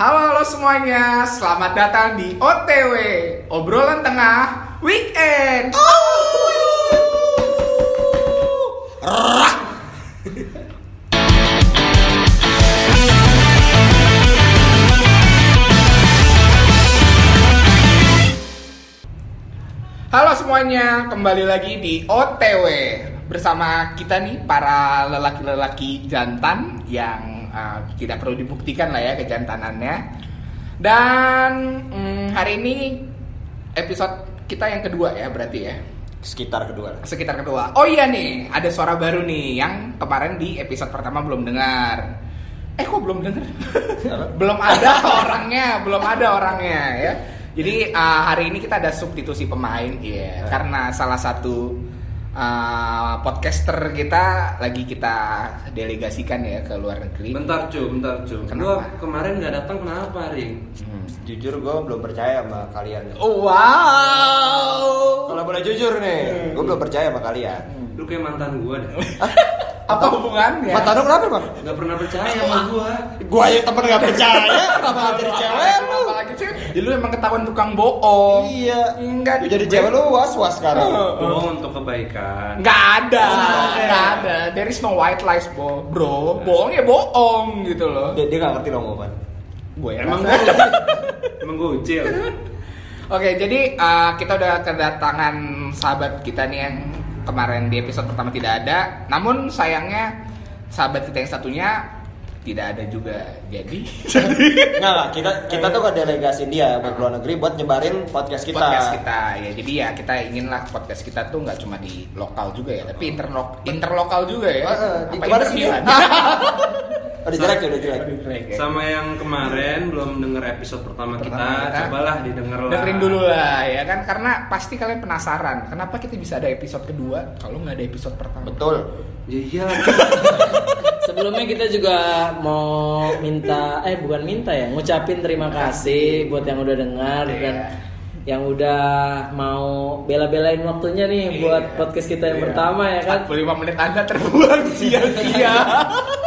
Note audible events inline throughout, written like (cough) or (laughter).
Halo halo semuanya, selamat datang di OTW Obrolan Tengah Weekend. Halo semuanya, kembali lagi di OTW bersama kita nih para lelaki-lelaki jantan yang uh, tidak perlu dibuktikan lah ya kejantanannya. Dan mm, hari ini episode kita yang kedua ya berarti ya sekitar kedua sekitar kedua. Oh iya nih, ada suara baru nih yang kemarin di episode pertama belum dengar. Eh kok belum dengar? (laughs) belum ada orangnya, belum ada orangnya ya. Jadi uh, hari ini kita ada substitusi pemain ya, karena salah satu uh, podcaster kita lagi kita delegasikan ya ke luar negeri. Bentar cu, bentar cu. Kenapa? Gua kemarin nggak datang kenapa, Ring? Hmm. Jujur gue belum percaya sama kalian. Oh, wow. Kalau boleh jujur nih, gue belum percaya sama kalian. Lu kayak mantan gua deh. (laughs) Apa hubungannya? Mata lu kenapa bang? Gak pernah percaya sama gua. Gue aja temen gak percaya, kenapa jadi cewek lu? Kenapa lagi sih? Ya, lu emang ketahuan tukang bohong. Iya. Enggak jadi cewek lu was was sekarang. Bohong untuk kebaikan. Nggak ada, Oh, nggak ada. There is no white lies, bro. Bro, bohong ya bohong gitu loh. Dia, dia gak ngerti dong ngomongan. Gue ya. Emang gua Emang gua ucil. Oke, jadi uh, kita udah kedatangan sahabat kita nih yang kemarin di episode pertama tidak ada. Namun sayangnya sahabat kita yang satunya tidak ada juga. Jadi (laughs) Enggak lah, kita kita tuh gak delegasiin dia buat luar negeri buat nyebarin podcast kita. podcast kita ya. Jadi ya kita inginlah podcast kita tuh nggak cuma di lokal juga ya, tapi interlok interlokal juga ya. Heeh, di Apa ke mana sih? Oh, (laughs) udah jelek ya, udah jelek. ya. Sama yang kemarin belum denger episode pertama, Pertama kita, kita. cobalah didengar lah. Dengerin dulu lah ya kan karena pasti kalian penasaran kenapa kita bisa ada episode kedua kalau nggak ada episode pertama. Betul. Ya iya. (laughs) Sebelumnya kita juga mau minta, eh bukan minta ya, ngucapin terima kasih buat yang udah dengar Iya. dan yang udah mau bela-belain waktunya nih buat Iya. podcast kita yang Iya. pertama ya kan. 45 menit Anda terbuang (laughs) sia-sia.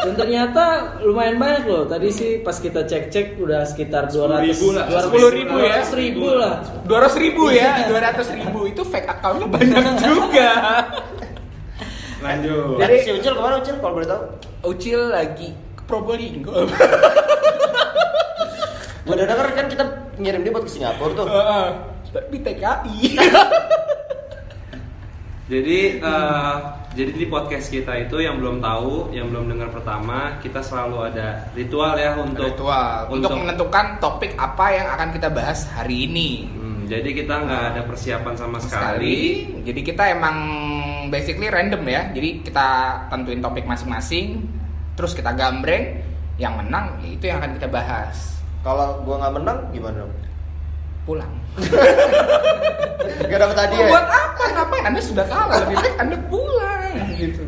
Dan ternyata lumayan banyak loh. Tadi sih pas kita cek-cek udah sekitar 200 ribu lah. 10 ribu ya. 200 ribu lah. 200 ribu ya, 200 ribu itu fake accountnya banyak (laughs) juga. Lanjut. Jadi- Jadi si Ucil ke mana Ucil kalau boleh tahu? Ucil lagi ke Probolinggo. (laughs) Gue udah denger kan kita ngirim dia buat ke Singapura tuh. Heeh. Tapi TKI. (laughs) Jadi eh, jadi di podcast kita itu yang belum tahu, yang belum dengar pertama, kita selalu ada ritual ya untuk Ritual untuk menentukan topik apa yang akan kita bahas hari ini. Hmm, jadi kita nggak ada persiapan sama sekali. sekali. Jadi kita emang basically random ya. Jadi kita tentuin topik masing-masing, terus kita gambreng, yang menang ya itu yang akan kita bahas. Kalau gua nggak menang gimana dong? Pulang. (laughs) Gak dapet hadiah. ya? Buat apa? Ngapain? Anda sudah kalah. Lebih baik Anda pulang gitu.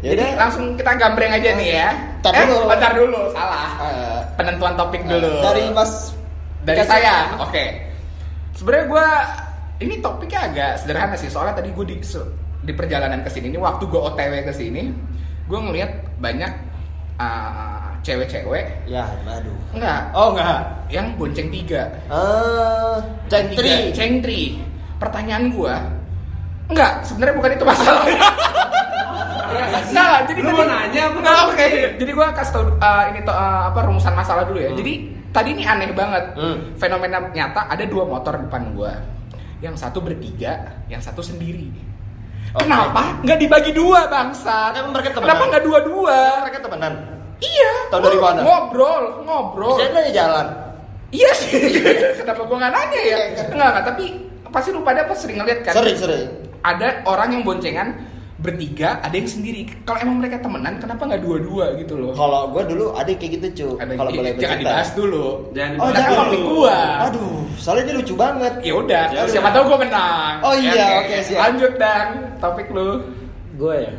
Ya Jadi udah. langsung kita gambreng aja nih ya. Tar eh, dulu. bentar dulu, salah. Eh, Penentuan topik dulu. Dari Mas dari saya oke sebenarnya gue ini topiknya agak sederhana sih soalnya tadi gue di di perjalanan ke sini ini waktu gue otw ke sini gue ngelihat banyak uh, cewek-cewek Ya, aduh. enggak Oh enggak. yang bonceng tiga Eh, centri. Tiga, cengtri pertanyaan gue enggak sebenarnya bukan itu masalahnya (laughs) Enggak, jadi Lu tadi- mau nanya apa? Enggak, oke. Jadi gua kasih tau uh, ini to, uh, apa rumusan masalah dulu ya. Jadi tadi ini aneh banget. Hmm. Fenomena nyata ada dua motor depan gua. Yang satu bertiga, yang satu sendiri. Oke. Kenapa nggak dibagi dua bangsa? Kan mereka temenan. Kenapa nggak dua-dua? Mereka temenan. Iya. Tahu dari mana? Ngobrol, ngobrol. Bisa nanya jalan. Iya sih. (laughs) Kenapa gua nggak nanya ya? Enggak, enggak. Tapi pasti lu pada pas sering ngeliat kan? Sering, sering. Ada orang yang boncengan bertiga, ada yang sendiri. Kalau emang mereka temenan, kenapa nggak dua-dua gitu loh? Kalau gua dulu ada yang kayak gitu, cu. Kalau boleh jangan bercerita. dibahas dulu. Jangan Oh, dibahas jangan. gua. Aduh, soalnya dia lucu banget. Ya udah, Ya siapa tahu gua menang. Oh iya, Ya, oke, siap. Lanjut dan topik lu. Gue ya,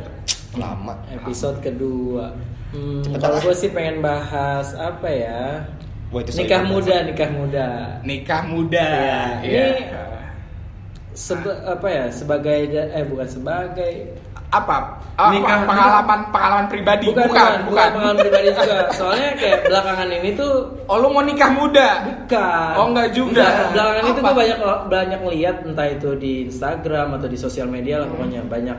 Lama. episode kedua. Hmm, Cepetan kalau gue sih pengen bahas apa ya? Wah, itu Nikah muda, nikah muda. Nikah muda. Iya, Iya. ini- Seba- apa ya sebagai eh bukan sebagai apa? Ah, Nikah- pengalaman pengalaman pribadi bukan, bukan, bukan, bukan pengalaman pribadi juga. Soalnya kayak belakangan ini tuh Oh lu mau nikah muda? Bukan. Oh, enggak juga. Enggak, Belakangan itu gue banyak banyak ngeliat entah itu di Instagram atau di sosial media lah pokoknya banyak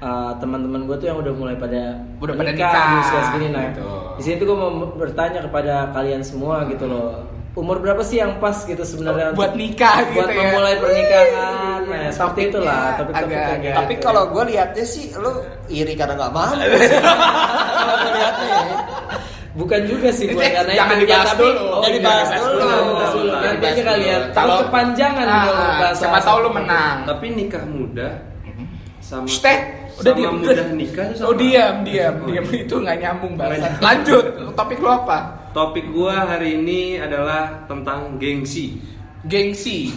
uh, teman-teman gue tuh yang udah mulai pada Udah pada nikah, di usia segini nah. gitu. Di sini tuh gue mau bertanya kepada kalian semua gitu loh. Umur berapa sih yang pas gitu sebenarnya Buat untuk- nikah gitu buat ya. memulai pernikahan. Nah, Wih, seperti itulah topik-topik agak- Tapi gitu. kalau gue liatnya sih lu iri karena nggak mampu. (laughs) Kalau gue liatnya ya. bukan juga sih buat karena jangan itu. dibahas tapi- dulu. Oh, Jangan dibahas dulu. Nanti dulu. kalian tahu Kalau- kepanjangan Ah, ah, siapa tahu lu menang. Tapi nikah muda sama Shh, teh, udah sama diam. mudah nikah itu sama. Oh diam, diam, Oh, diam iya. itu nggak nyambung banget. Lanjut, topik lu apa? Topik gua hari ini adalah tentang gengsi. Gengsi.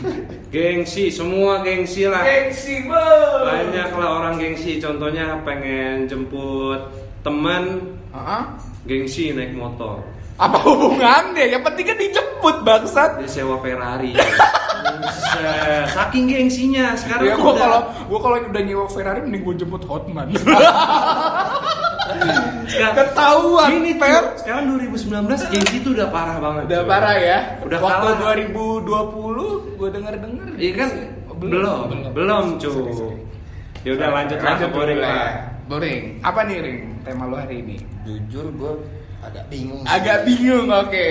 Gengsi, semua gengsi lah. Gengsi, bo. Banyak lah orang gengsi. Contohnya pengen jemput teman, Heeh. gengsi naik motor. Apa hubungannya? Yang penting kan dijemput bangsat. Dia sewa Ferrari. Saking gengsinya sekarang Ya gua kalau gua kalau udah nyewa Ferrari mending gua jemput Hotman. (laughs) Ketahuan, Gini, Per. Sekarang 2019 gengsi tuh udah parah banget. Udah cuy. parah ya. Udah Waktu kalah. 2020 gua denger-denger. Iya kan belum, belum, cuy. Ya udah lanjut lah Lanjut ke boring dulu lah. Boring. Apa nih, Ring? Tema lu hari ini? Jujur gue agak bingung. sih. Agak bingung, oke.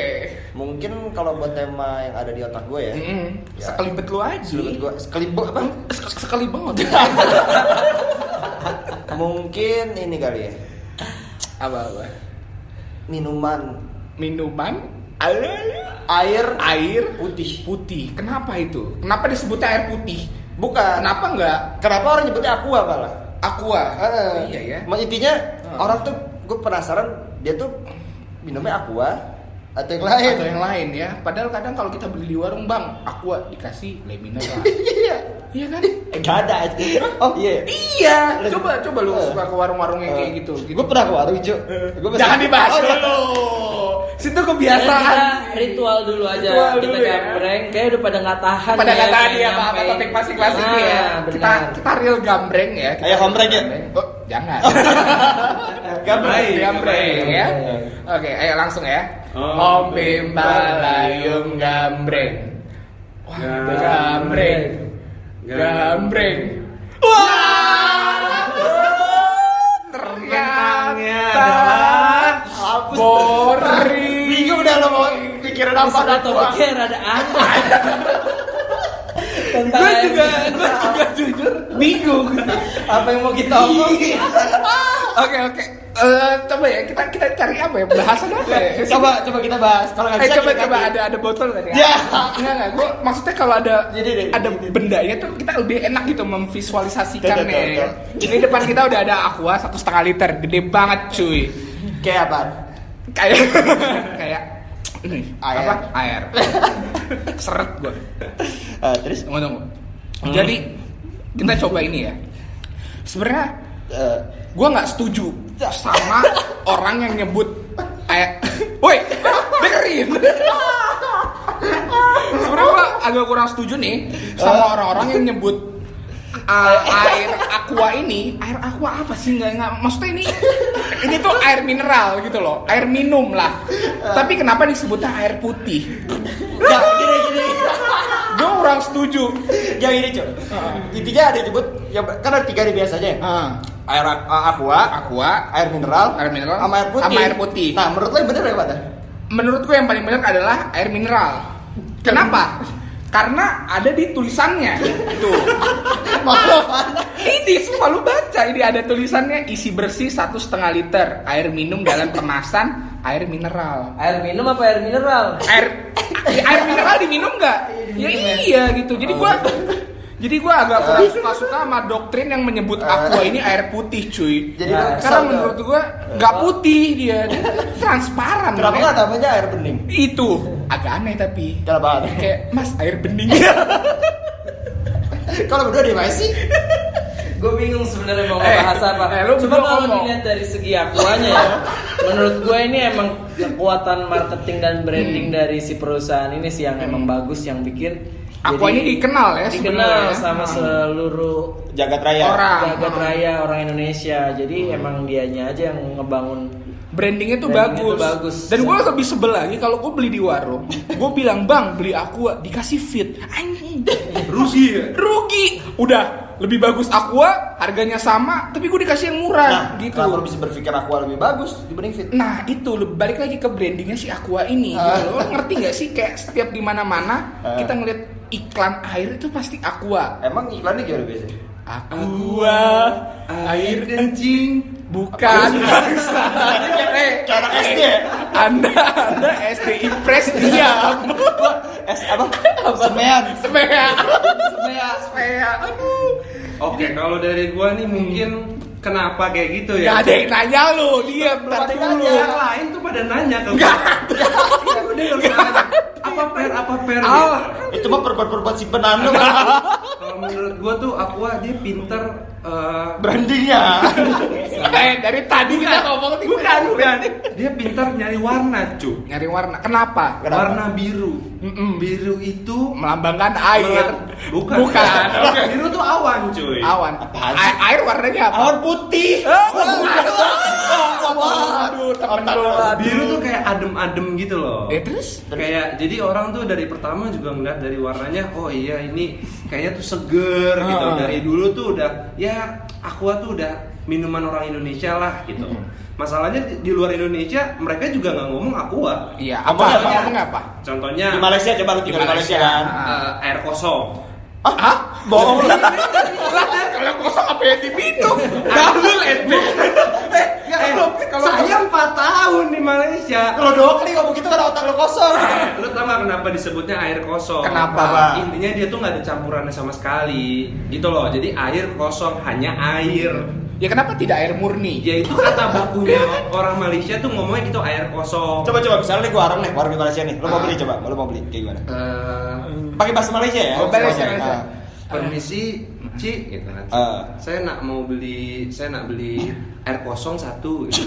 Mungkin kalau buat tema yang ada di otak gue ya. Mm-mm. Ya. Sekelibet lu aja. Sekelibet gue, sekelibet apa? Sek- Sekali banget. (laughs) Mungkin ini kali ya. Apa-apa? Minuman Minuman air air air putih. putih. Kenapa itu? Kenapa disebutnya air putih? Bukan. Kenapa enggak Kenapa orang nyebutnya aqua malah? aqua? Eh, iya ya. Intinya Ah. orang tuh gue penasaran dia tuh minumnya aqua atau yang lain. Atau yang lain ya. Padahal kadang kalau kita beli di warung, Bang, aqua dikasih le mineral. (laughs) Iya. iya kan? Gak ada aja. Oh iya. Iya. Coba coba lu Eh. suka ke warung-warung yang kayak gitu. gitu. Gue pernah ke warung cuy. Gua Jangan dibahas Oh, iya. dulu. Situ Biasa kebiasaan. ritual dulu aja Ritual kita dulu ya. gambreng kayak udah pada nggak tahan pada ya, kata kayak dia apa apa topik masing-masing nih ya. Ah, Kita kita real gambreng ya. Kita Ayo ya? Oh, jangan. (laughs) Gambreng. gambreng ya. Gambreng. Oke, ayo langsung ya. Om Om Bimbalayum gambreng. Wah, gambreng. Gambreng. Wah! Ternyata boring. Bingung udah lo mau pikirin apa dah, rada aneh tentang Gue juga, gue juga jujur bingung. apa yang mau kita omongin Oke oke. Eh, coba ya kita kita cari apa ya bahasan apa ya? (laughs) Coba coba kita bahas. Kalau nggak Eh bisa coba kita coba ada ada botol tadi Ya. Enggak enggak. Gue maksudnya kalau ada Jadi deh, ada bendanya tuh kita lebih enak gitu memvisualisasikan nih. Ini depan kita udah ada aqua satu setengah liter, gede banget cuy. Kayak apa? Kayak (laughs) kayak Air. apa? Air. (laughs) Seret gue. Ah, terus Tunggu tunggu. Jadi kita coba ini ya. Sebenarnya eh, gue nggak setuju sama orang yang nyebut air. Woi, dengerin. Sebenarnya gue agak kurang setuju nih sama orang-orang yang nyebut uh, air aqua ini air aqua apa sih nggak nggak maksudnya ini ini tuh air mineral gitu loh air minum lah tapi kenapa disebutnya air putih nggak gini gini. gue kurang setuju Yang ini cuy. Intinya ada nyebut yang kan ada tiga nih biasanya. Ah, Air ah, aqua, aqua air mineral, Air mineral. sama air putih. Sama air putih. Nah, menurut lo yang bener ya, Pak? menurut gue yang paling benar adalah air mineral. Kenapa? Karena ada di tulisannya. (laughs) Tuh. ini semua lu baca ini ada tulisannya isi bersih satu setengah liter air minum dalam kemasan air mineral. air minum apa air mineral Air ya, air mineral diminum nggak? Ya iya gitu. Jadi gua jadi gua agak kurang suka-suka sama doktrin yang menyebut aqua ini air putih, cuy. Jadi Nah, Karena menurut nggak? gua nggak putih dia, Dia transparan. Kenapa nggak namanya air bening? Itu agak aneh tapi Kenapa aneh? kayak Mas air bening. (laughs) (laughs) Kalau berdua di sih? gue bingung sebenarnya mau Eh, ngebahas apa. eh, lu Cuma kalau ngomong. dilihat dari segi akuanya ya, (laughs) menurut gue ini emang kekuatan marketing dan branding Hmm. dari si perusahaan ini sih yang emang bagus yang bikin Aqua Jadi, ini dikenal ya dikenal sebenarnya. sama Hmm. seluruh Jagat raya. Orang. jagat raya orang Indonesia. Jadi emang dianya aja yang ngebangun Brandingnya tuh Brandingnya bagus. tuh bagus. Dan gue lebih sebel lagi kalau gue beli di warung, gue bilang bang beli aqua dikasih fit, anjing, Rugi ya? rugi. Udah lebih bagus aqua, harganya sama, tapi gue dikasih yang murah Nah, gitu. kenapa lu bisa berpikir aqua lebih bagus dibanding fit? Nah itu balik lagi ke brandingnya si Aqua ini. Gitu. Lo ngerti nggak sih kayak setiap di mana-mana Ah. kita ngeliat iklan air itu pasti Aqua. Emang iklannya gimana biasanya? Aqua, air kencing. bukan. eh, Kayak anak SD ya? anda, anda SD Impres diam. S apa? Semean. Semea, semea, semea. Aduh. Oke, kalau dari gua nih mungkin kenapa kayak gitu Gak ya? ada yang nanya lu, ada yang dulu. nanya. Yang lain tuh pada nanya ke Gak gua. Iya, nanya. Apa per, apa per? gitu. Ah. Itu mah perbuat-perbuat simpenan lu. Kalau menurut gua tuh Aqua dia pinter eh, Brandingnya. (laughs) Eh, dari tadi kita ngomong bukan bukan dia pintar nyari warna cu Nyari warna. Kenapa? Kenapa? warna biru Mm-mm. biru itu Melambangkan air. bukan Bukan. Oke. biru tuh awan cuy Awan. Apaan sih? air warnanya apa? Awan putih. Eh, lu. aduh. biru tuh kayak adem-adem gitu loh Eh terus? kayak jadi orang tuh dari pertama juga ngeliat dari warnanya oh iya ini kayaknya tuh seger gitu Ah. dari dulu tuh udah ya aqua tuh udah minuman orang Indonesia lah gitu masalahnya di, di luar Indonesia mereka juga nggak ngomong aqua Iya, apa? Apa? Apa? Contohnya Di Malaysia coba lu tinggal di Malaysia kan. eh, air kosong Hah? Bohong lah. Kalau kosong apa yang diminum? Gaul ente. Eh, Eh, kalau kalau saya empat tahun di Malaysia. Lo doang kali ngomong gitu karena otak lo kosong. Lu tau gak kenapa disebutnya air kosong? Kenapa? Apa? Intinya dia tuh nggak ada campurannya sama sekali. Gitu loh. Jadi air kosong hanya air. Ya kenapa tidak air murni? Ya itu kata bakunya orang Malaysia tuh ngomongnya gitu air kosong. Coba coba misalnya nih gua warung nih, warung di Malaysia nih. Lo mau beli coba, lo mau beli kayak gimana? Eh, Pakai bahasa Malaysia ya? Oh, Malaysia. Malaysia. Ah. permisi, Ci, gitu kan. Ah. Saya nak mau beli, saya nak beli air kosong satu. Gitu.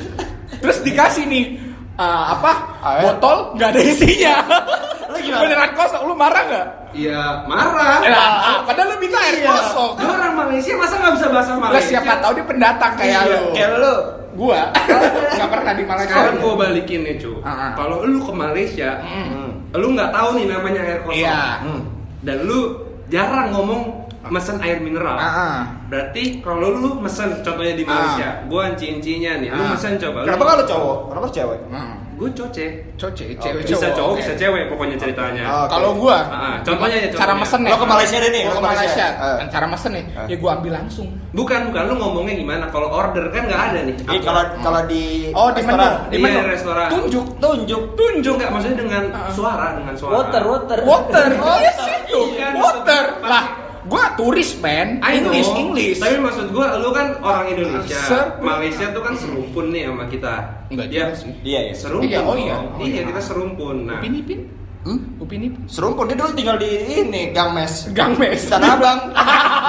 Terus dikasih nih eh, apa? Air. Botol nggak ada isinya. (laughs) Lu gimana? Beneran kosong, lu marah nggak? Ya marah. Eh, lah, padahal lu minta air Iya. kosong. Dia orang Malaysia masa nggak bisa bahasa Lah Malaysia? siapa tahu dia pendatang kayak Iya, lu. Kayak lo. Gua (laughs) nggak pernah di Malaysia. Sekarang gua balikin nih cu. Ah, ah. Kalau lu ke Malaysia, Mm. lu nggak tahu nih namanya air kosong. Iya. Hmm. Dan lu jarang ngomong mesen air mineral. Ah, ah. Berarti kalau lu mesen contohnya di Malaysia, gua anci-ancinya nih, lu Ah. mesen coba. Kenapa kalau cowok? Kenapa cewek? Hmm. Gue coce. Coce, cewek Bisa cowok, Oke. bisa cewek pokoknya ceritanya. Oh. Oke. Kalau gua, Ah, ah. Contohnya ya, cara mesen nih. Lo ke Malaysia deh nih, lo ke Malaysia. Malaysia. Ah. Dan cara mesen nih, Ah. ya gua ambil langsung. Bukan, bukan lu ngomongnya gimana? Kalau order kan nggak ada nih. Ini kalau kalau di Oh, di menu, restoran. di Iya, menu. restoran. Tunjuk. tunjuk. Tunjuk nggak maksudnya dengan Ah. suara, dengan suara. Water, water. Water. Oh, yes itu. Iya, Water. maksud- Lah, gua turis, man. I know. English, English. Tapi maksud gua lu kan orang Indonesia. Sir. Malaysia tuh kan serumpun nih sama kita. Enggak Dia sih. Iya ya. Serumpun. Iya, oh iya. Oh iya, iya. kita serumpun. Nah, Upin Ipin. Hmm? Upin Ipin. Serumpun dia dulu tinggal di ini Gang Mes. Gang Mes. Tanah Abang.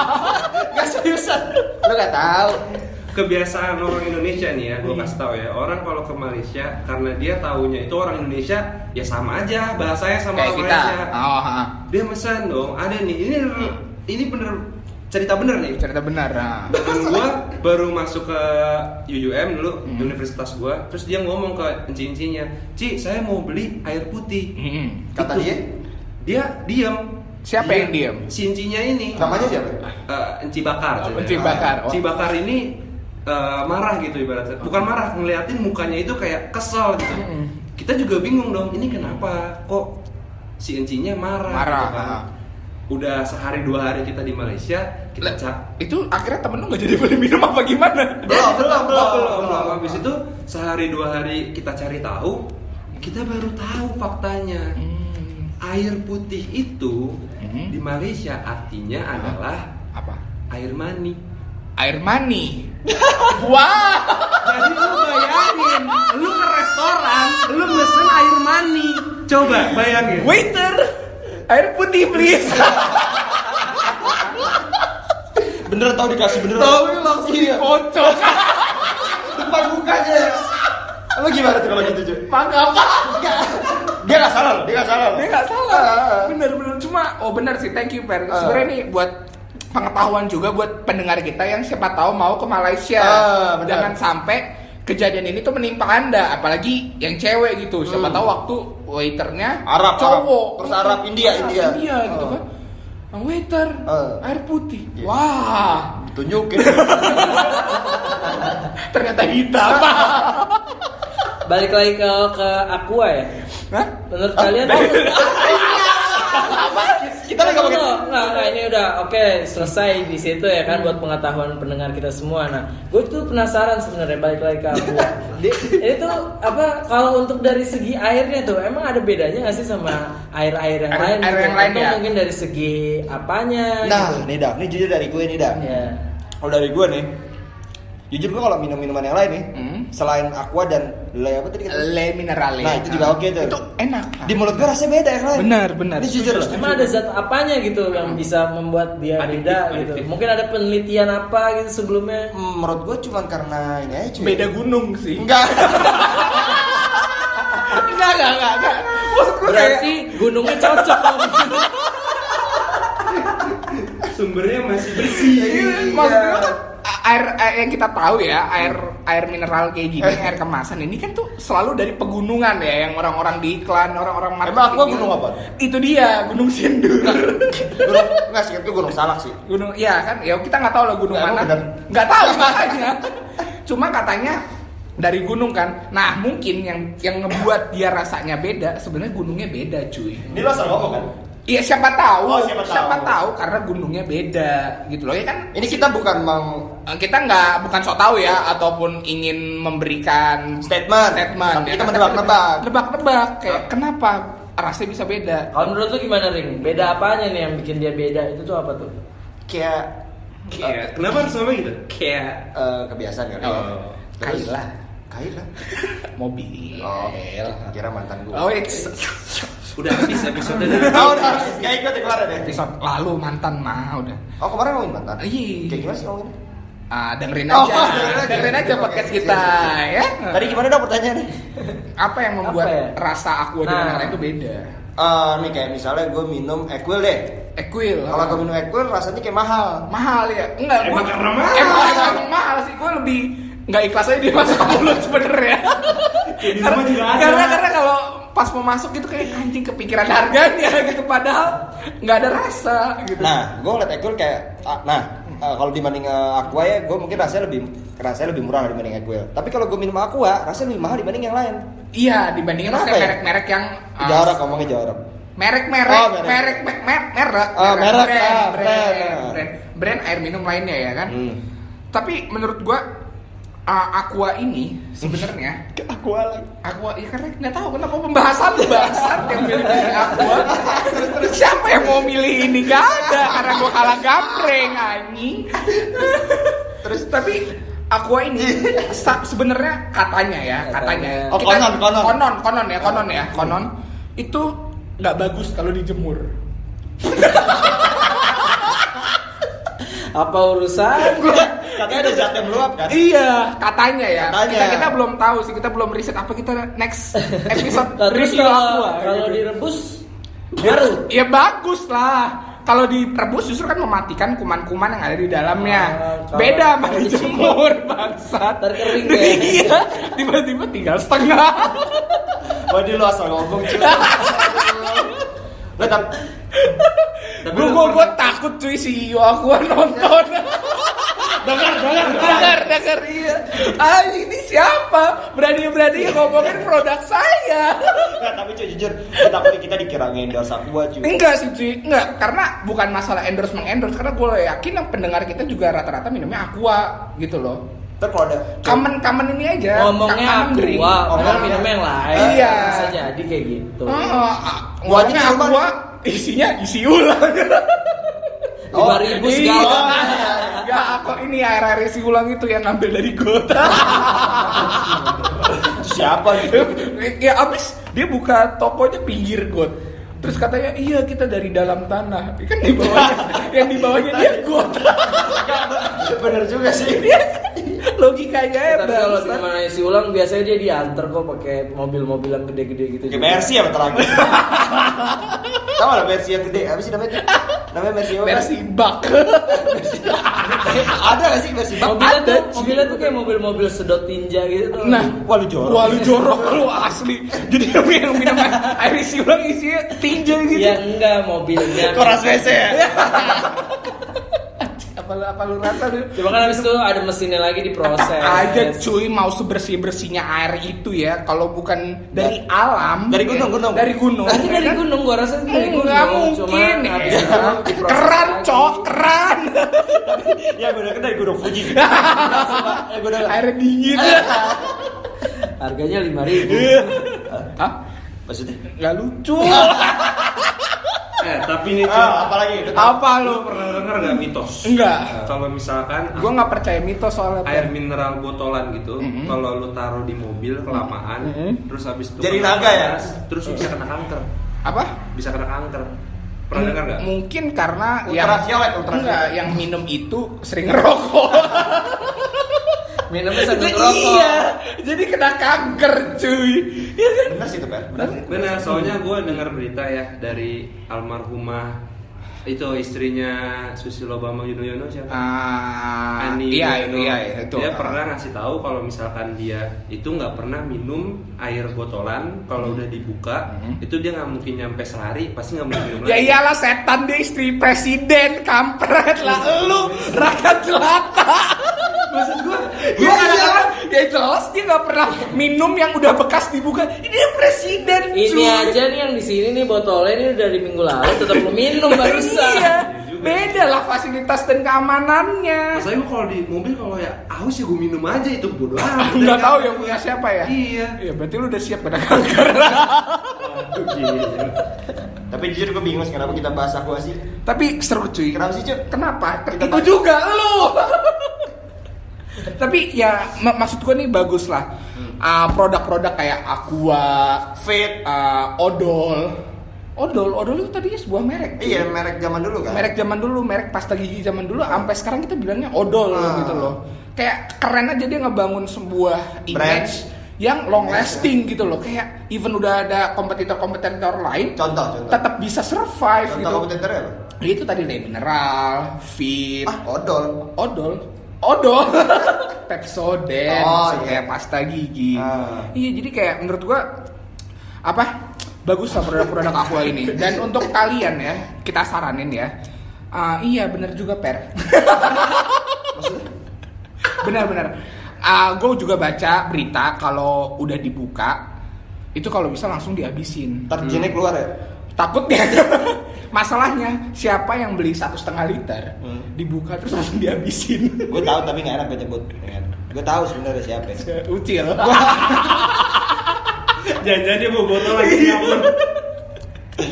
(laughs) Gak seriusan. Lo gak tahu. kebiasaan orang Indonesia nih ya, Hmm. gua kasih tahu ya. Orang kalau ke Malaysia karena dia taunya itu orang Indonesia, ya sama aja bahasanya sama Kayak orang kita. Malaysia. Oh, ha. Dia pesan dong, ada nih. Ini ini bener cerita bener nih. Cerita benar. Nah. Temen gua baru masuk ke UUM dulu, Hmm. universitas gua. Terus dia ngomong ke enci-encinya, "Ci, saya mau beli air putih." Hmm. Kata Itu. dia? Dia diam. Siapa Dia- yang diam? Si encinya ini. Namanya siapa? Eh, Enci Bakar. Oh. Enci Bakar. Oh. Enci Bakar ini eh, marah gitu ibaratnya. Bukan marah, ngeliatin mukanya itu kayak kesel gitu. Mm. Kita juga bingung dong, ini kenapa kok si encinya marah? Marah, gitu kan. Ah. Udah sehari dua hari kita di Malaysia, kita cak Itu akhirnya temen lu gak jadi beli minum apa gimana? Belum, belum, belum. belum, belum. Habis itu sehari dua hari kita cari tahu, kita baru tahu faktanya. Hmm. Air putih itu Hmm. di Malaysia artinya adalah Apa? air mani. Air mani. (laughs) Wah. Jadi lu bayangin, lu ke restoran, lu mesen air mani. Coba bayangin. Waiter. Air putih please. Bener tau dikasih bener. Tahu langsung Iya. dikocok. Depan mukanya. Lo gimana tuh kalau gitu, Ju? Mangga apa? Dia nggak salah loh, dia nggak salah loh. Dia nggak salah. Ah. Bener-bener cuma oh bener sih thank you Per. Ah. Sebenarnya nih buat pengetahuan juga buat pendengar kita yang siapa tahu mau ke Malaysia. Ah, benar. Jangan sampai kejadian ini tuh menimpa Anda, apalagi yang cewek gitu. Siapa Hmm. tahu waktu waiternya Arab, cowok, Arab. Terus Arab, India, Arab, India. India gitu Ah. kan. "Bang Waiter, Ah. air putih. Iya. Wah, Tunjukin. (laughs) ternyata hitam. Balik lagi ke ke Aqua ya. Hah? Menurut kalian (laughs) Kita lagi ngomongin. Nggak, nggak, nggak, ini udah oke selesai di situ ya kan buat pengetahuan pendengar kita semua. Nah, gue tuh penasaran sebenarnya balik lagi ke aku. Tuh apa kalau untuk dari segi airnya tuh emang ada bedanya nggak sih sama air-air yang Air- lain? air gitu? yang lain Atau ya? mungkin dari segi apanya? Nah, gitu? nih dah, ini jujur dari gue nih dah. Ya. Kalau dari gue nih, jujur gue kalau minum minuman yang lain nih, Hmm. Selain aqua dan le apa tadi kata? Le minerale. Nah, itu juga oke tuh. Itu enak. Di mulut gue rasanya beda yang lain. Benar, benar. Ini jujur loh. Emang ada zat apanya gitu yang bisa membuat dia Adiktif, beda gitu? adiktif. Mungkin ada penelitian apa gitu sebelumnya? Hmm, Menurut gue cuma karena ini aja cuy. Beda gunung sih. Enggak. (laughs) enggak, enggak, enggak, Berarti gunungnya cocok dong. Sumbernya masih bersih. Iya, maksud gue kan air, air yang kita tahu ya, air air mineral kayak gini, (laughs) air kemasan ini kan tuh selalu dari pegunungan ya, yang orang-orang di iklan, orang-orang marketing. Emang aqua gunung apa? Itu dia, Gunung Sindur. gunung enggak sih, itu gunung salak sih. gunung, ya kan, ya kita nggak tahu lah gunung Nggak, emang mana. Nggak tahu makanya. Cuma katanya dari gunung kan. Nah mungkin yang yang ngebuat dia rasanya beda, sebenarnya gunungnya beda cuy. Ini lo ngomong kan? Iya siapa tahu, Oh, siapa tahu. tahu karena gunungnya beda gitu loh ya kan. Ini kita bukan mau Eh, kita nggak bukan sok tahu ya ataupun ingin memberikan statement, statement Tapi ya kita kan? menebak-nebak. nebak-nebak kayak kenapa rasanya bisa beda Kalau menurut lu gimana Ring? Beda apanya nih yang bikin dia beda? Itu tuh apa tuh? Kayak Kayak kenapa harus ngomong gitu? Kayak eh, kebiasaan kali. ya. Oh. Kaila. Kaila. mobil Oh, kira mantan gue. oh it's (laughs) udah habis episode (laughs) Oh, udah. Gak ikut ya kemarin ya? episode lalu mantan mah udah Oh, kemarin ngomongin mantan? Iya. Kayak gimana sih ngomongin? ah dengerin Oh, aja dengerin aja. dengerin aja podcast kita ya Tadi gimana dong pertanyaannya? apa yang membuat Apa ya? rasa aku dengan Nah. lain itu beda Eh, nih kayak misalnya gue minum Equil deh. Equil Kalau gue minum Equil rasanya kayak mahal. mahal ya enggak Emang karena mahal. emang, emang mahal sih gue lebih nggak ikhlas aja dia masuk (laughs) ke mulut sebenernya di karena, rumah juga ada. karena karena kalau pas mau masuk gitu kayak anjing kepikiran harganya (laughs) gitu padahal nggak ada rasa gitu Nah, gue ngeliat Equil kayak, ah, nah eh, kalau dibanding eh, Aqua ya, gue mungkin rasanya lebih rasanya lebih murah dibanding Equil. Tapi kalau gue minum Aqua, rasanya lebih mahal dibanding yang lain. iya dibandingin maksudnya ya? merek-merek yang uh, Jorok ngomongnya jorok. merek-merek Oh, merek. merek merek merek merek Oh, merek, brand, ah, brand, brand. brand, brand air minum lainnya ya kan Hmm. tapi menurut gua uh, Aqua ini sebenarnya (laughs) Aqua. Aqua ya karena nggak tahu kenapa pembahasan bangsat yang milih Aqua siapa yang mau milih ini gak ada karena gua kalah gambreng anjing terus tapi Aqua ini sebenarnya katanya ya katanya ya. Oh, konon, konon. konon konon ya konon ya konon itu nggak bagus kalau dijemur (laughs) Apa urusan? Katanya ada zat yang meluap kan? Iya, katanya ya. Katanya. Kita kita belum tahu sih, kita belum riset apa kita next (laughs) episode Nah, terus review kalau Aqua. kalau gitu. direbus baru Ya bagus lah. Kalau direbus justru kan mematikan kuman-kuman yang ada di dalamnya. Ah, Beda sama dijemur, bangsat. Terkering ya. Iya, tiba-tiba tinggal setengah. (laughs) Waduh lu asal ngomong cuy. Tapi Gue takut cuy si Yo aku nonton. (laughs) dengar, dengar, dengar, dengar, iya. Ah ini siapa? Berani-berani ngomongin produk saya. Nggak, tapi cuy jujur, gue kita dikira ngendorse Aqua cuy. Enggak sih cuy, enggak karena bukan masalah endorse mengendorse karena gue yakin yang pendengar kita juga rata-rata minumnya aqua gitu loh. Ntar kalau ada Common common ini aja. ngomongnya aqua, Oh, padahal iya. minumnya yang lain. Iya. Bisa jadi kayak gitu. Oh, ah, Gua aja aqua isinya isi ulang. (laughs) Lima ribu Iya. segala. Enggak, aku ini air-air isi ulang itu yang ngambil dari kota. itu siapa gitu? ya abis dia buka tokonya pinggir got. Terus katanya iya kita dari dalam tanah. Kan di bawahnya, yang di bawahnya dia got. Bener juga sih. (laughs) Logikanya ya Tapi kalau di bangsat. mana isi ulang biasanya dia diantar kok pakai mobil-mobil yang gede-gede gitu. Kayak juga. Mercy ya lagi. (laughs) Tahu lah Mercy yang gede, apa sih namanya? Namanya Mercy apa? Versi bak. (laughs) Ada gak sih Mercy Bang? Mobilnya Ada, tuh, mobilnya tuh kayak mobil-mobil sedot tinja gitu tuh. Nah, Wah lu jorok. Wah lu jorok lu asli. Jadi yang minum minum air isi ulang isinya tinja gitu. ya enggak mobilnya. Koras WC ya. Apa lu apa lu rasa lu? Cuma kan habis itu ada mesinnya lagi diproses. (laughs) aja cuy mau sebersih bersihnya air itu ya kalau bukan dari alam Dari gunung, ya, gunung. dari gunung Nanti dari ya kan? gunung gua rasa dari gunung. nggak mungkin habis (laughs) ya. keran cok keran Ya gue kan dari Gunung Fuji. (laughs) Udah air dingin Harganya lima ribu. Hah? Maksudnya? nggak lucu Eh, tapi Cuk, Ah, apalagi? apa lu lu pernah denger gak mitos? enggak Kalau misalkan gua nggak percaya mitos soal air mineral botolan gitu, Mhm. kalau lu taruh di mobil kelamaan, Mhm. terus habis itu Jadi kena naga ya? panas, Terus bisa kena kanker. apa Bisa kena kanker. Pernah dengar gak? mungkin karena Ultraviolet, ultraviolet. enggak yang minum itu sering ngerokok (laughs) Minumnya sambil Jadi ngerokok. iya jadi kena kanker cuy Iya kan? Bener sih itu Per. Bener. Benar, soalnya gue dengar berita ya dari almarhumah itu istrinya Susilo Bambang Yudhoyono siapa? Ah, Ani iya, Yudhoyono. iya, iya, itu. Dia pernah ngasih tahu kalau misalkan dia itu nggak pernah minum air botolan kalau udah dibuka Hmm. itu dia nggak mungkin nyampe sehari pasti nggak mungkin minum Ya lagi. iyalah setan dia istri presiden kampret lah lu rakyat jelata. Maksud gue, Ya iyalah, ya jelas dia nggak pernah minum yang udah bekas dibuka. Ini dia presiden. Ini cuy. aja nih yang di sini nih botolnya ini dari minggu lalu tetap lu minum (laughs) barusan. Iya, beda lah fasilitas dan keamanannya. Gue kalau di mobil kalau ya haus ya gue minum aja itu bodoh amat. (laughs) Nggak tahu yang punya siapa ya. Iya. Iya, berarti lu udah siap pada kanker. (laughs) Tapi jujur gue bingung kenapa kita bahas aqua sih. Tapi seru cuy. Kenapa sih Cuk? Kenapa? Kita itu juga lu. Tapi ya mak- maksud gue nih bagus lah. Ah, produk-produk kayak Aqua, Fit. ah, Odol. Odol, Odol itu tadinya sebuah merek. Iya merek zaman dulu kan. Merek zaman dulu, merek pasta gigi zaman dulu, sampai sekarang kita bilangnya Odol Ah. gitu loh. Kayak keren aja dia ngebangun sebuah image yang long lasting gitu loh. Kayak even udah ada kompetitor-kompetitor lain, Contoh contoh. tetap bisa survive Contoh gitu. kompetitornya apa? Itu tadi nih mineral, fit, Ah odol. odol, odol, (laughs) Pepsodent, Oh, kayak iya. pasta gigi. Ah. Iya, jadi kayak menurut gua apa bagus lah produk-produk Aqua ini. Dan untuk kalian ya, kita saranin ya. Ah, iya bener juga per. Benar-benar. Ah, gue juga baca berita kalau udah dibuka itu kalau bisa langsung dihabisin. Ntar jinnya keluar ya. Takutnya (laughs) masalahnya siapa yang beli satu setengah liter Hmm. dibuka terus langsung dihabisin. (laughs) Gue tahu tapi nggak enak gue nyebut. Gue tahu sebenarnya siapa. ya. Ucil. (laughs) Jangan-jangan dia bawa botol lagi siapun.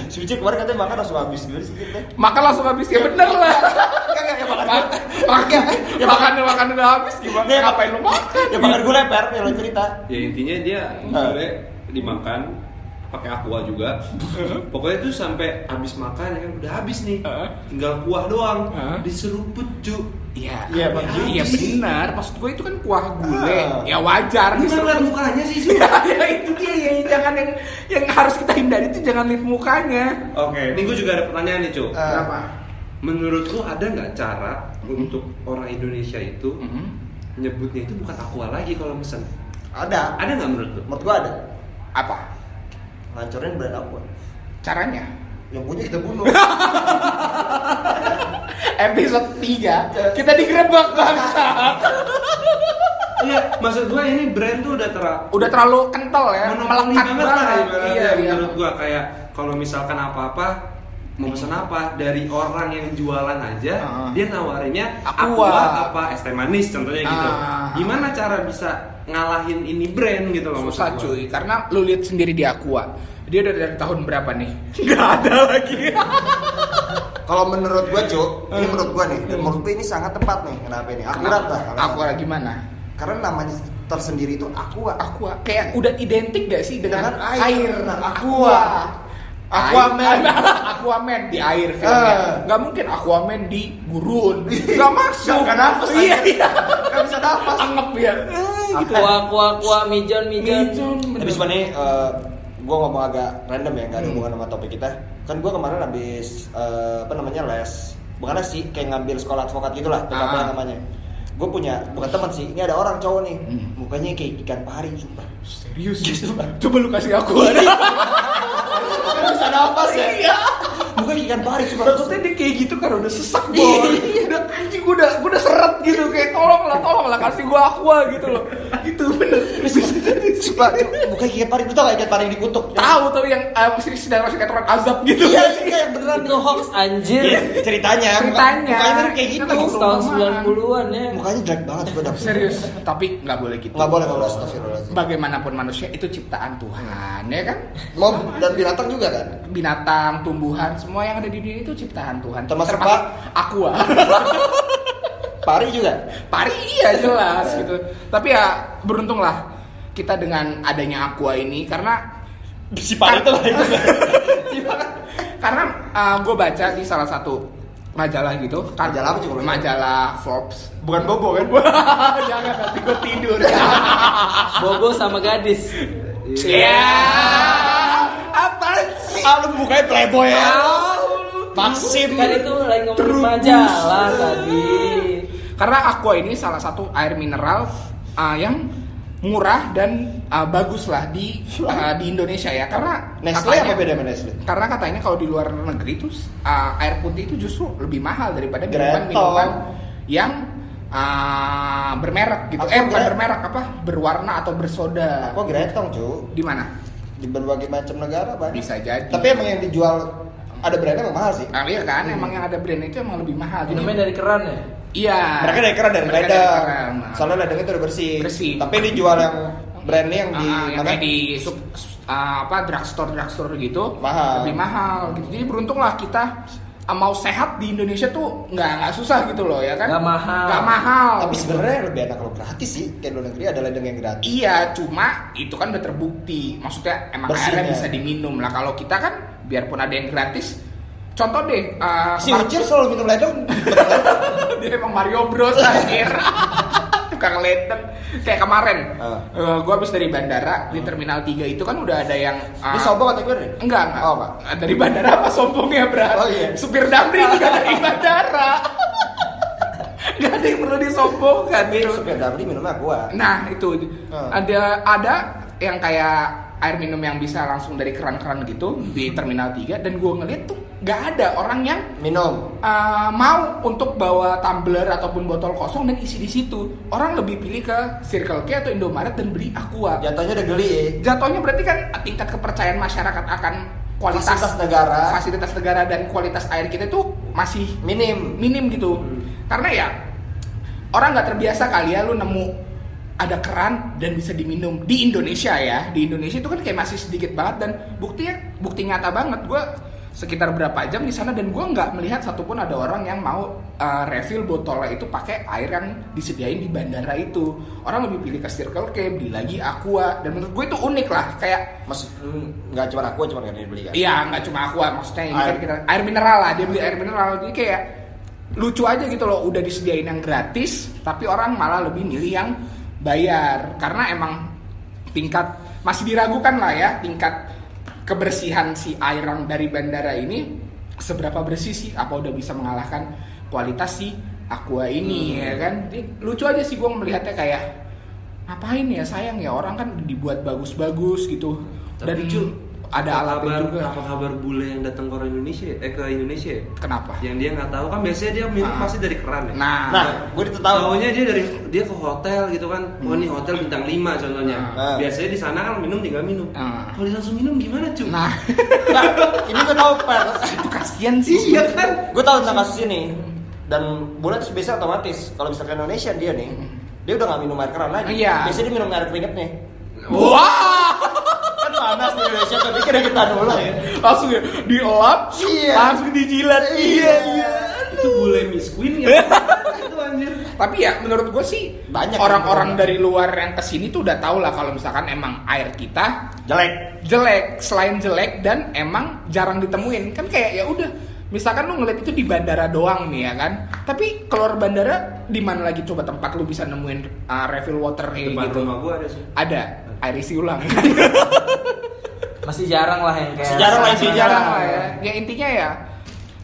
Suci kemarin katanya makan langsung habis dulu sih kita. Makan langsung habis ya bener lah. Kagak ya makan. Ma- Makan, ya makan makan udah habis gimana? Ngapain lu makan? Ya makan gue leper ya lo cerita. Ya intinya dia boleh dimakan pakai aqua juga. Pokoknya tuh sampai habis makan ya kan udah habis nih. Ah. Tinggal kuah doang. Ah. Diseruput cu. Iya, Iya, iya, iya benar. Maksud gue itu kan kuah gulai. Ah. Ya wajar. Lu disuruh- ngeliat mukanya sih Su. (laughs) ya, ya itu dia ya jangan yang yang harus kita hindari itu jangan lihat mukanya. Oke, ini gue juga ada pertanyaan nih cu. Ah. Kenapa? Menurut lu ada nggak cara untuk orang Indonesia itu Mhm. nyebutnya itu bukan aqua lagi kalau mesen? Ada. Ada nggak menurut lu? Menurut gue ada. Apa? Ngancurin brand aqua. Caranya? Yang punya kita bunuh. (laughs) Episode 3 kita digerebek bangsa. Iya, maksud gua ini brand tuh udah ter Udah terlalu kental ya, melekat banget lah banget. ibaratnya Iya, iya. menurut gua kayak kalau misalkan apa-apa mau pesan apa dari orang yang jualan aja Ah. dia nawarinnya Aqua. aqua apa es teh manis contohnya gitu Ah. gimana cara bisa ngalahin ini brand gitu loh Susah gua. cuy, karena lu lihat sendiri di Aqua. Dia udah dari tahun berapa nih? (laughs) Gak ada lagi. Kalau menurut gue cuk, ini menurut gue nih, dan menurut gue ini sangat tepat nih. Kenapa ini? Akurat lah. Aqua gimana? Karena namanya tersendiri itu aqua. Aqua kayak udah identik gak sih dengan, Dengan air. Nah, Aqua. Aqua. Aquaman. (laughs) Aquaman di air filmnya. Ah. Nggak mungkin Aquaman di gurun. Nggak masuk. Nggak- nggak nafas, Iya, iya. Nggak bisa nafas. Anggap ya. Aqua, aqua, aqua, mijon, mijon. Mijon. Tapi sebenarnya eh, gue ngomong agak random ya, nggak ada Hmm. hubungan sama topik kita. Kan gue kemarin habis eh, apa namanya les, bukan sih, kayak ngambil sekolah advokat gitulah, PKP Ah. namanya. Gue punya, bukan teman sih, ini ada orang cowok nih, Hmm. mukanya kayak ikan pari, sumpah. Serius Gitu. Coba lu kasih aku. Kan bisa nafas ya? Iya. Kayak ikan pari, sumpah. Maksudnya dia kayak gitu kan udah sesak boy. Udah anjing gua udah gua udah seret gitu kayak tolong lah tolong lah kasih gua aqua gitu loh. Gitu bener. Mukanya kayak ikan pari, tau gak ikan pari yang dikutuk? tahu tapi yang eh, masih sedang masih keturunan azab gitu. Iya, iya, yang beneran Itu hoax anjir. Iya, ceritanya, Ceritanya. mukanya kayak gitu. Kan Tahun 90-an ya. Mukanya jelek banget gue. Serius, tapi nggak boleh gitu. Nggak boleh, nggak boleh, astagfirullahaladzim. Bagaimanapun manusia itu ciptaan Tuhan, ya kan? (laughs) Mau dan binatang juga kan? Binatang, tumbuhan, semua yang ada di dunia itu ciptaan Tuhan. Termasuk aqua. (laughs) Pari juga. Pari iya jelas gitu. Tapi ya beruntunglah kita dengan adanya aqua ini karena Si pari itu lah itu. (laughs) karena gue baca di salah satu majalah gitu. Kan Majalah apa ini? majalah Forbes. Bukan Bobo kan? (laughs) Jangan nanti gue tidur. (laughs) Bobo sama gadis. ya apa sih? Ah, lu bukanya playboy ya. Maxim Kan itu lagi ngomongin majalah tadi. karena aqua ini salah satu air mineral uh, yang murah dan uh, bagus lah di uh, di Indonesia ya karena Nestle katanya- apa beda sama Nestle? karena katanya kalau di luar negeri itu uh, air putih itu justru lebih mahal daripada minuman-minuman yang uh, bermerek gitu. Aku eh bukan bermerek apa? Berwarna atau bersoda. Kok gretong cu? Di mana? Di berbagai macam negara banyak. Bisa jadi. Tapi emang yang dijual ada brandnya emang mahal sih. Nah, iya kan, emang yang ada brand itu emang lebih mahal. Minumnya dari keran ya? Iya. Mereka dari keran dari Mereka ledeng. Nah. Soalnya ledeng itu udah bersih. Bersih. Tapi yang dijual yang brandnya yang di Ah, yang mana? kayak di sub, ah, apa drugstore drugstore gitu Mahal. lebih mahal gitu jadi beruntung lah kita mau sehat di Indonesia tuh nggak nggak susah gitu loh ya kan Nggak mahal. nggak mahal Tapi sebenarnya lebih enak kalau gratis sih. Kayak luar negeri ada ledeng yang gratis. Iya, cuma itu kan udah terbukti. Maksudnya emang Bersihnya. airnya bisa diminum lah. Kalau kita kan biarpun ada yang gratis, contoh deh. uh, Si Mar- Ucil selalu minum ledeng. (laughs) dia emang Mario Bros anjir. (laughs) Tukang ledeng. Kayak kemarin, Ah. uh, gua habis dari bandara di Terminal 3 itu kan udah ada yang uh, Ini sombong atau gue nih? Enggak, enggak. Oh, enggak. Uh, Dari bandara apa sombongnya, Bra? Oh, iya. Supir Damri juga dari bandara. (laughs) Gak ada yang perlu disombongkan gitu. supir Damri minumnya gua. Nah itu Hmm. ada ada yang kayak air minum yang bisa langsung dari keran-keran gitu di Terminal 3 dan gue ngeliat tuh nggak ada orang yang Minum. uh, mau untuk bawa tumbler ataupun botol kosong dan isi di situ. Orang lebih pilih ke Circle K atau Indomaret dan beli Aqua. Jatuhnya udah geli ya. Jatuhnya berarti kan tingkat kepercayaan masyarakat akan kualitas Fasilitas negara. fasilitas negara dan kualitas air kita itu masih Minim. minim gitu karena ya orang nggak terbiasa kali ya lu nemu ada keran dan bisa diminum di Indonesia ya di Indonesia itu kan kayak masih sedikit banget dan buktinya bukti nyata banget gue sekitar berapa jam di sana dan gue nggak melihat satupun ada orang yang mau uh, refill botolnya itu pakai air yang disediain di bandara itu orang lebih pilih ke Circle K beli lagi Aqua dan menurut gue itu unik lah kayak Maksud hmm, nggak cuma aku cuma yang beli kan. Iya, nggak cuma aqua, maksudnya ini Air. kan kita air mineral lah, dia beli air mineral. Jadi kayak lucu aja gitu loh, udah disediain yang gratis, tapi orang malah lebih milih yang bayar karena emang tingkat masih diragukan lah ya tingkat kebersihan si yang dari bandara ini seberapa bersih sih? Apa udah bisa mengalahkan kualitas si aqua ini ya kan? Jadi, lucu aja sih gue melihatnya kayak ngapain ya sayang ya orang kan dibuat bagus-bagus gitu Tapi dan ada apa alatnya kabar, juga Apa kabar bule yang datang ke orang Indonesia? Eh ke Indonesia? ya? kenapa Yang dia nggak tahu kan biasanya dia minum Ah. pasti dari keran ya. nah, Nah, gue itu tahu. Taunya dia dari dia ke hotel gitu kan. Oh ini hotel bintang 5 contohnya. Ah. Biasanya di sana kan minum tinggal minum. Ah. Kalau dia langsung minum gimana, cuy? nah Nah, ini gue tahu per. itu kasihan sih Iya kan? gue tahu tentang kasus ini. Dan bule tuh biasa otomatis kalau misalkan Indonesia dia nih, dia udah nggak minum air keran lagi. Iya. Biasanya dia minum air keringetnya. wah Kan panas di Indonesia tapi kira kita dulu ya. langsung ya dielap Iya. langsung dijilat. Iya iya. itu bule Miss Queen ya? (laughs) Itu anjir. Tapi ya menurut gue sih Banyak orang-orang dari luar yang ke sini tuh udah tau lah kalau misalkan emang air kita jelek. jelek, selain jelek dan emang jarang ditemuin. Kan kayak ya udah misalkan lu ngeliat itu di bandara doang nih ya kan? Tapi keluar bandara di mana lagi? Coba tempat lu bisa nemuin uh, refill water kayak depan gitu. rumah gua ada sih. Ada? Air isi ulang. (laughs) Masih jarang lah yang kayak Masih jarang lah, Masih jarang lah ya. Ya intinya ya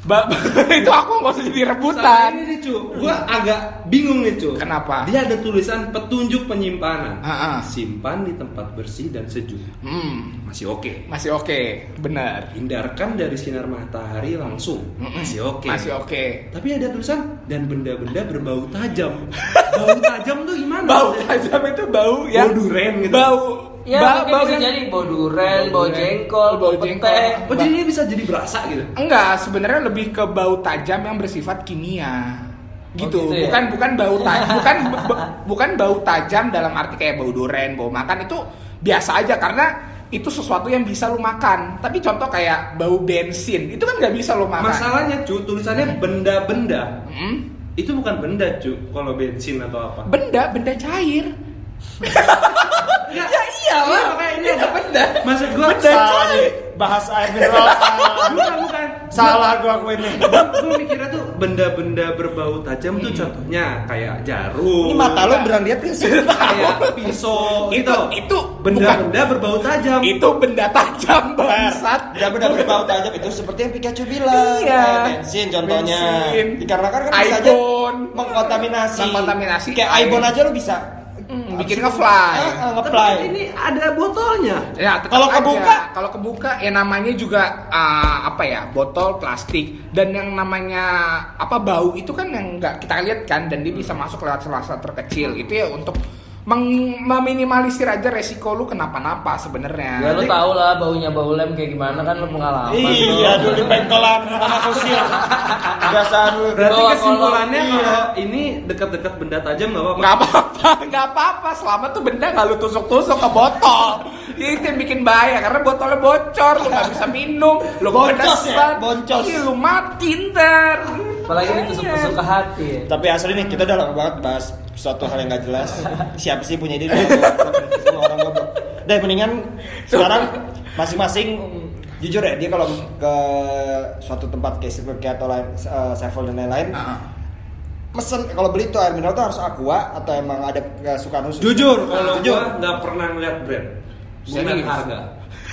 ba- (laughs) itu aku nggak usah jadi Sama rebutan ini nih cu, gua agak bingung nih cu Kenapa? Dia ada tulisan petunjuk penyimpanan Ah, ah. Simpan di tempat bersih dan sejuk hmm, Masih oke masih oke benar Hindarkan dari sinar matahari langsung Mm-mm. Masih oke masih oke Tapi ada tulisan dan benda-benda berbau tajam. bau tajam tuh gimana? (laughs) bau tajam itu bau yang Bau duren gitu. bau Ya bau, mungkin bau bisa yang- jadi bau duren, Bau jengkol, bau bau jengkol. Oh jadi ini bisa jadi berasa gitu? Enggak, sebenarnya lebih ke bau tajam yang bersifat kimia. Gitu, gitu ya? bukan bukan bau tajam, (laughs) bukan bu- bukan bau tajam dalam arti kayak bau duren, bau makan itu biasa aja karena itu sesuatu yang bisa lu makan. Tapi contoh kayak bau bensin, itu kan nggak bisa lu makan. Masalahnya cu, tulisannya benda-benda. Hmm? Itu bukan benda cu, kalau bensin atau apa. Benda, benda cair. Ya, Ya iyalah, Iya, makanya ini ada- benda. Maksud gua Benda salah nih bahas air mineral salah bukan bukan. salah gua aku ini Gua, gua mikirnya tuh benda-benda berbau tajam tuh contohnya kayak jarum. ini mata lo beneran lihat gak sih kayak pisau Itu gitu. itu benda-benda berbau tajam. itu benda tajam bangsat. benda-benda berbau tajam itu seperti yang Pikachu bilang Iya. kayak bensin contohnya Bensin. dikarenakan kan bisa aja mengkontaminasi Mengkontaminasi kayak iPhone aja lo bisa Hmm, bikin ngefly. Ah, Tapi nge-fly. ini ada botolnya. Ya, Kalau kebuka? kalau kebuka ya namanya juga ah, apa ya botol plastik dan yang namanya apa bau itu kan yang nggak kita lihat kan dan dia bisa masuk lewat sela-sela terkecil itu ya untuk meng- meminimalisir aja resiko lu kenapa-napa sebenarnya. Ya lu tau lah baunya bau lem kayak gimana kan lu pengalaman. iya dulu di pengkolan sama kusil biasaan lu Berarti Bawa kesimpulannya kolong. kalau ini dekat-dekat benda tajam nggak apa-apa. nggak apa-apa, (laughs) nggak apa-apa. Selama tuh benda nggak lu tusuk-tusuk ke botol. itu yang bikin bahaya karena botolnya bocor, lu nggak bisa minum, lu Boncos ya? kepedesan, Boncos. Ih, lu mati ntar. Apalagi ditusuk-tusuk ke hati. ya. tapi asli nih kita udah lama banget bahas suatu hal yang gak jelas siapa sih punya ide (laughs) semua orang goblok dan mendingan sekarang masing-masing jujur ya dia kalau ke suatu tempat kayak Circle K atau lain uh, Sevel dan lain-lain Ah, mesen kalau beli tuh air mineral tuh harus aqua atau emang ada kesukaan khusus Jujur, kalau Jujur. nggak pernah ngeliat brand. Serius? harga.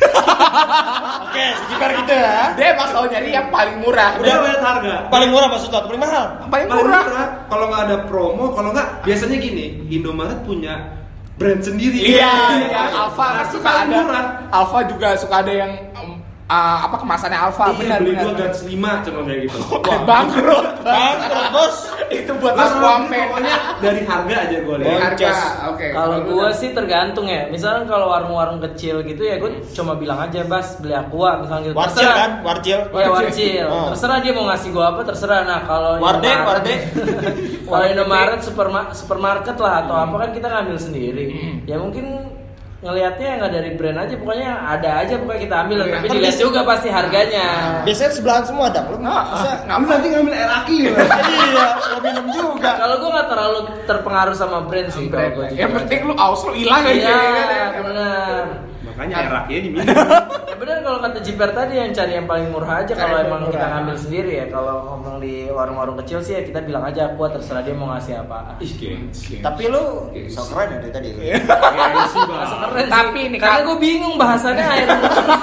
Oke sekitar gitu ya Dia emang selalu nyari yang paling murah. Udah ngeliat harga. paling murah maksud lo paling mahal paling Paling murah. murah. Kalau nggak ada promo, kalau nggak biasanya gini, Indomaret punya brand sendiri. Iya, iya. (laughs) Alfa Pasti suka paling ada. murah. Alfa juga suka ada yang uh, apa kemasannya Alfa. Iya, benar beli benar. dua gans lima cuma kayak gitu. Bangkrut. (laughs) bangkrut bos Itu buat Mas Wampe. pokoknya dari harga aja gue Dari lihat. harga. Oke. Kalau lu gua udah- sih tergantung ya. Misalnya kalau warung-warung kecil gitu ya gue cuma bilang aja bas beli aqua misalnya gitu. warcil kan warcil Iya warcil. Oh. Terserah dia mau ngasih gua apa terserah. Nah kalau Warde, warde. (laughs) kalau Indomaret superma- supermarket lah atau apa kan kita ngambil sendiri. Hmm. Ya mungkin ngelihatnya nggak dari brand aja pokoknya ada aja pokoknya kita ambil Iya. tapi dilihat juga pasti harganya. biasanya sebelahan semua dong lu Nah, bisa Lu nanti ngambil air aki ya. (laughs) iya lo minum juga Kalau gua nggak terlalu terpengaruh sama brand sih. Brand. kalau jujur Yang aja. penting lu aus lu hilang aja. Iya, ya kan? benar. Makanya air akinya diminum. (laughs) Ya benar kalau kata Jiper tadi yang cari yang paling murah aja kalau emang murah. kita ngambil sendiri ya. Kalau ngomong di warung-warung kecil sih ya kita bilang aja aku terserah dia mau ngasih apa. Ih, tapi lu so keren ya dari tadi. Masuk keren sih. Tapi nih, karena gue bingung bahasannya air.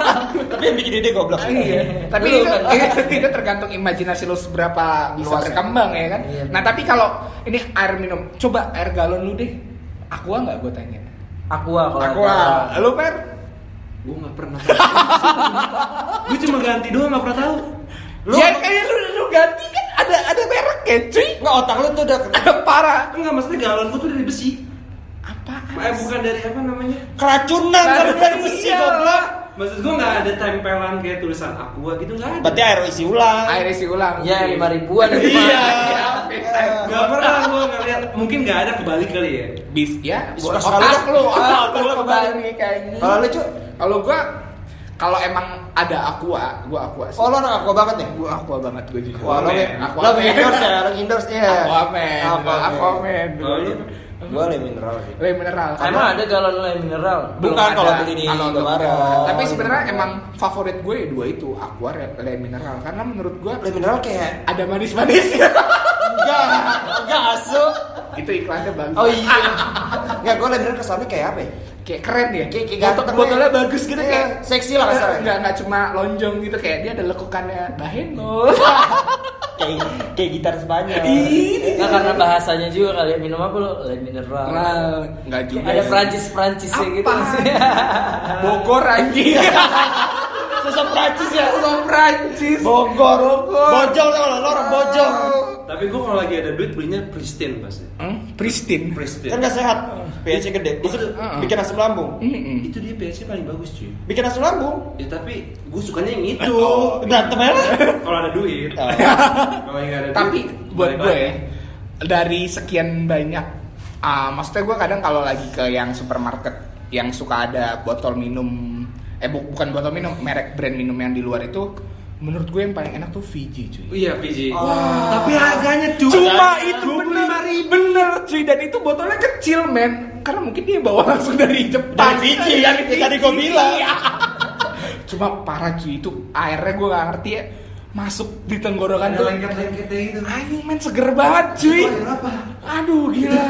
(laughs) tapi yang bikin ide goblok Iya. Tapi itu, kan. itu, tergantung imajinasi lu seberapa bisa berkembang ya kan. Iya. Nah tapi kalau ini air minum, coba air galon lu deh. Aqua nggak gue tanya. Aqua kalau Aqua. Lu per? Gue nggak pernah. Gue cuma ganti doang nggak pernah tahu. Lu- ya kayak lu lu ganti kan ada ada mereknya cuy. nggak otak lu tuh udah (laughs) Parah. Enggak, maksudnya galon gue tuh dari besi. Apa? Eh, bukan dari apa namanya? keracunan kan dari besi Iya. goblok Maksud gue nggak ada tempelan kayak tulisan aqua gitu nggak ada. berarti air isi ulang Air isi ulang. Ya lima ribuan (laughs) Iya. mah. Gak pernah gue ngeliat. Mungkin nggak ada kebalik kali ya. Bis ya. Otak lu, (laughs) otak lu kembali kayak gini. kalau lu cu Kalau gua kalau emang ada aqua, gua aqua sih. Oh lo anak aqua banget nih? Gua aqua banget gua jujur. Wah lo Men, lo aqua men. endorse ya, lo endorse dia. Aquaman, Aquaman. Oh, iya. Gue le mineral sih. Le mineral. Emang ada galon le mineral? Bukan kalau beli di Indomaret. Tapi sebenarnya emang favorit gue ya dua itu, aqua le, le mineral karena menurut gue Le mineral kayak ada manis-manisnya. enggak, enggak asu. itu iklannya bagus. Oh iya. Enggak, gue le mineral kesannya kayak apa ya? Kayak keren ya. Kayak- kayak Botol- ganteng botolnya ya. bagus gitu Iya, kayak seksi lah kasarnya. Enggak enggak cuma lonjong gitu kayak dia ada lekukannya baheno. (laughs) Kayak kayak gitar Spanyol. Nah karena bahasanya juga kali ya minum apa lo? Le mineral. Nah, enggak juga. Ada. Prancis Prancisnya gitu. Apa? (laughs) Bogor anjing. Sosok Prancis ya. Sosok Prancis. Bogor. Bogor. Bojong lo, lo orang bojong. Tapi gue kalau lagi ada duit belinya pristine pasti. Hmm, Pristine. Pristine. Kan gak sehat. pH gede. Itu Heeh. bikin asam lambung. Mm-mm. itu dia pH paling bagus cuy. Bikin asam lambung. Ya tapi gue sukanya yang itu. Oh, berantem lah. Kalau ada duit. Oh. Kalau nggak ada Tapi duit, buat balik gue ya, dari sekian banyak, ah, maksudnya gue kadang kalau lagi ke yang supermarket yang suka ada botol minum, eh bu- bukan botol minum, merek brand minum yang di luar itu, menurut gue yang paling enak tuh Fiji cuy. Iya Fiji. Wah. Tapi harganya cuy. Cuma Harganya itu bener, bener cuy dan itu botolnya kecil men, karena mungkin dia bawa langsung dari Jepang. Dari Fiji, yang tadi gua bilang. Iya. Cuma parah cuy itu airnya gue gak ngerti ya masuk di tenggorokan tuh lengket-lengketnya itu. Anjing men seger banget cuy. apa? Aduh gila.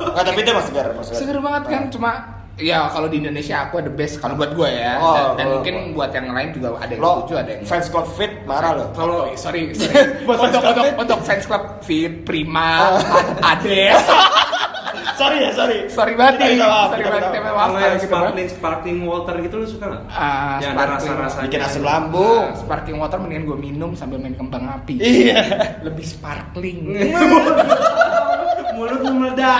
Enggak, tapi dia masih segar, masih seger banget kan cuma ya kalau di Indonesia aku the best kalau buat gue ya. Oh, dan, dan kalau- mungkin buat yang lain juga ada yang Lo setuju ada yang fans club fit marah lo. kalau sorry, (laughs) sorry. Buat untuk, untuk, fit? untuk fans club fit prima Oh. Ad- ades (laughs) sorry ya, sorry. sorry banget nih sorry banget kita maaf. Kalau yang gitu Bang. sparkling sparkling water gitu lu suka nggak? Ah, yang ada sparkling. rasa-rasanya. Bikin asam lambung. Nah, sparkling water mendingan gue minum sambil main kembang api Iya. lebih sparkling (laughs) Mulut lu meledak.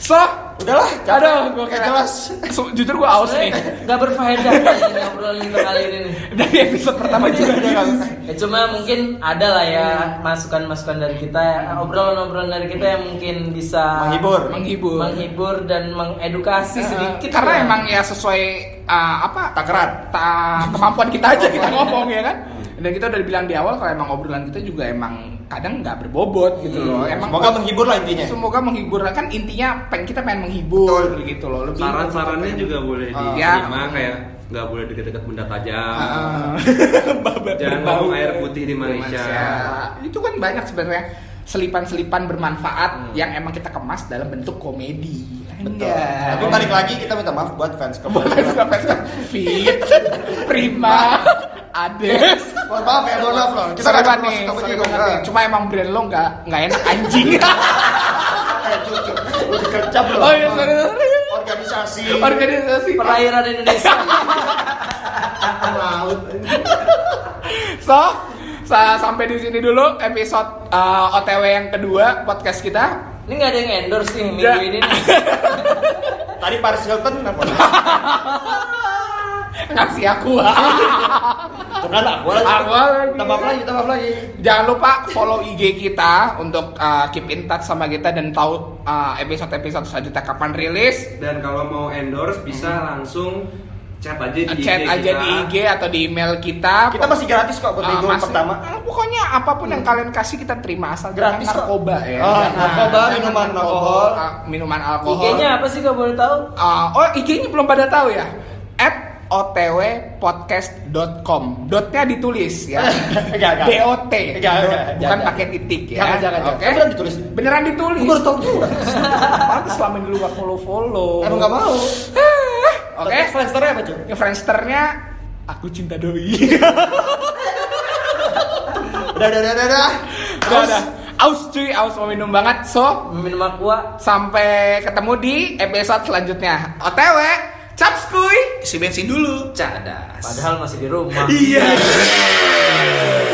so Udahlah, aduh gue Nggak jelas. So, jujur gue aus nih Gak berfaedah ini obrolan kita kali ini nih. (laughs) dari episode pertama juga udah gak Ya cuma mungkin ada lah ya masukan-masukan dari kita, ya, obrolan-obrolan dari kita yang mungkin bisa Menghibur. menghibur menghibur dan mengedukasi Eh, sedikit. karena ya. emang ya sesuai uh, apa takaran ta, kemampuan kita aja (laughs) kita ngomong ya kan dan kita udah bilang di awal kalau emang obrolan kita juga emang kadang nggak berbobot gitu loh emang Semoga menghibur lah intinya. semoga menghibur kan intinya pengen kita pengen menghibur gitu loh lebih Saran-sarannya juga boleh Ah. diterima Ya. kayak nggak boleh deket-deket benda tajam. Ah. (laughs) Jangan ngomong air putih di Malaysia. itu kan banyak sebenarnya selipan-selipan bermanfaat yang emang kita kemas dalam bentuk komedi Betul. Anjay. Tapi balik lagi kita minta maaf buat fans sampai sekarang. Fit, (laughs) Prima, Ades. Mohon maaf ya, mohon maaf loh. Kita nggak ada nih, sorry banget. Cuma emang brand lo nggak nggak enak anjing. Eh, cucu, udah kerja belum? oh iya sorry sorry. Organisasi. Organisasi. perairan Indonesia. Laut. So, sa- sampai di sini dulu episode uh, OTW yang kedua podcast kita. ini nggak ada yang endorse nih minggu ini. nih. Tadi Paris Hilton apa? (laughs) Ngasih aku. Tuh kan aku lagi. Aku lagi. Tambah lagi, tambah lagi. Jangan lupa follow IG kita untuk uh, keep in touch sama kita dan tahu uh, episode-episode selanjutnya kapan rilis. Dan kalau mau endorse bisa langsung chat aja di IG Chat aja kita. di IG atau di email kita. Kita masih gratis kok buat minggu masih- pertama. ah, pokoknya apa pun yang kalian kasih kita terima asal Gratis kok. narkoba ya. Oh, Jangan- narkoba, jangan minuman narkoba, alkohol. ah, minuman alkohol. IG-nya apa sih kalau boleh tahu? Ah, oh IG-nya belum pada tahu ya. Otwpodcast.com Dotnya ditulis ya (laughs) Enggak, enggak. DOT Enggak, enggak, Bukan pakai titik ya Jangan, jangan. Oke Kan beneran ditulis. Beneran ditulis Gue tahu juga. (laughs) Pantes selama ini lu gak follow-follow Emang gak mau. (laughs) Oke Tapi Friendsternya apa cuy? Ya Friendsternya Aku cinta doi Udah, udah, udah, udah, udah. Udah, udah. Aus cuy, aus mau minum banget So, Minum aqua. sampai ketemu di episode selanjutnya OTW, caps kuy Isi bensin dulu. Cadas. Padahal masih di rumah. Iya (laughs)